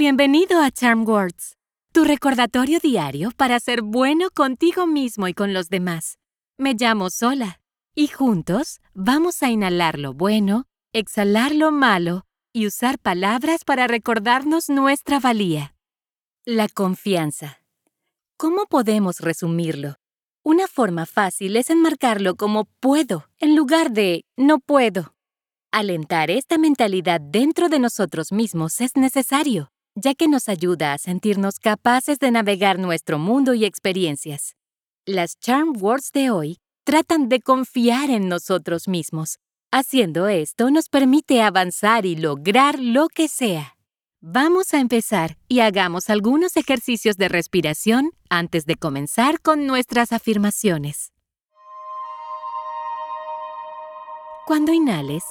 Bienvenido a Charm Words, tu recordatorio diario para ser bueno contigo mismo y con los demás. Me llamo Sola y juntos vamos a inhalar lo bueno, exhalar lo malo y usar palabras para recordarnos nuestra valía. La confianza. ¿Cómo podemos resumirlo? Una forma fácil es enmarcarlo como puedo en lugar de no puedo. Alentar esta mentalidad dentro de nosotros mismos es necesario, ya que nos ayuda a sentirnos capaces de navegar nuestro mundo y experiencias. Las Charm Words de hoy tratan de confiar en nosotros mismos. Haciendo esto nos permite avanzar y lograr lo que sea. Vamos a empezar y hagamos algunos ejercicios de respiración antes de comenzar con nuestras afirmaciones. Cuando inhales,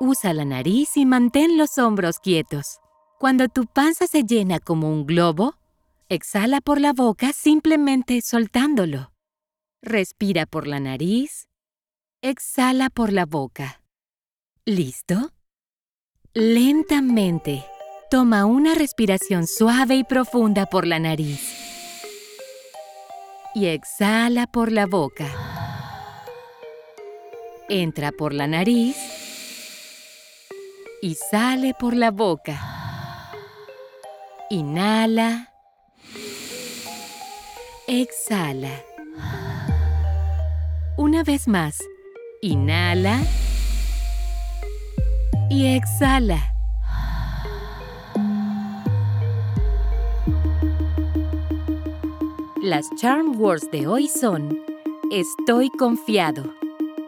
usa la nariz y mantén los hombros quietos. Cuando tu panza se llena como un globo, exhala por la boca simplemente soltándolo. Respira por la nariz, exhala por la boca. ¿Listo? Lentamente, toma una respiración suave y profunda por la nariz. Y exhala por la boca. Entra por la nariz y sale por la boca. Inhala. Exhala. Una vez más. Inhala. Y exhala. Las charm words de hoy son Estoy confiado.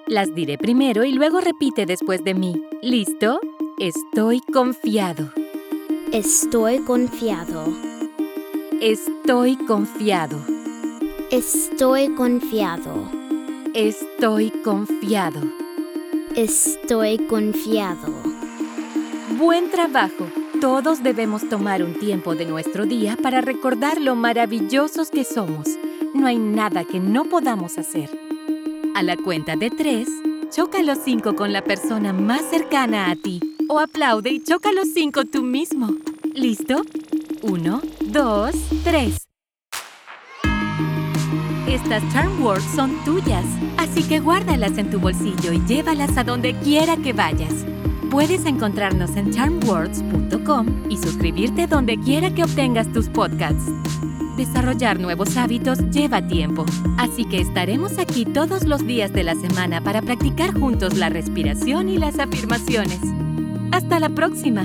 Las diré primero y luego repite después de mí. ¿Listo? Estoy confiado. Estoy confiado. Estoy confiado. Estoy confiado. Estoy confiado. Estoy confiado. Buen trabajo. Todos debemos tomar un tiempo de nuestro día para recordar lo maravillosos que somos. No hay nada que no podamos hacer. A la cuenta de tres, choca los cinco con la persona más cercana a ti o aplaude y choca los cinco tú mismo. ¿Listo? Uno, dos, tres. Estas charm words son tuyas, así que guárdalas en tu bolsillo y llévalas a donde quiera que vayas. Puedes encontrarnos en charmwords.com y suscribirte donde quiera que obtengas tus podcasts. Desarrollar nuevos hábitos lleva tiempo, así que estaremos aquí todos los días de la semana para practicar juntos la respiración y las afirmaciones. Hasta la próxima.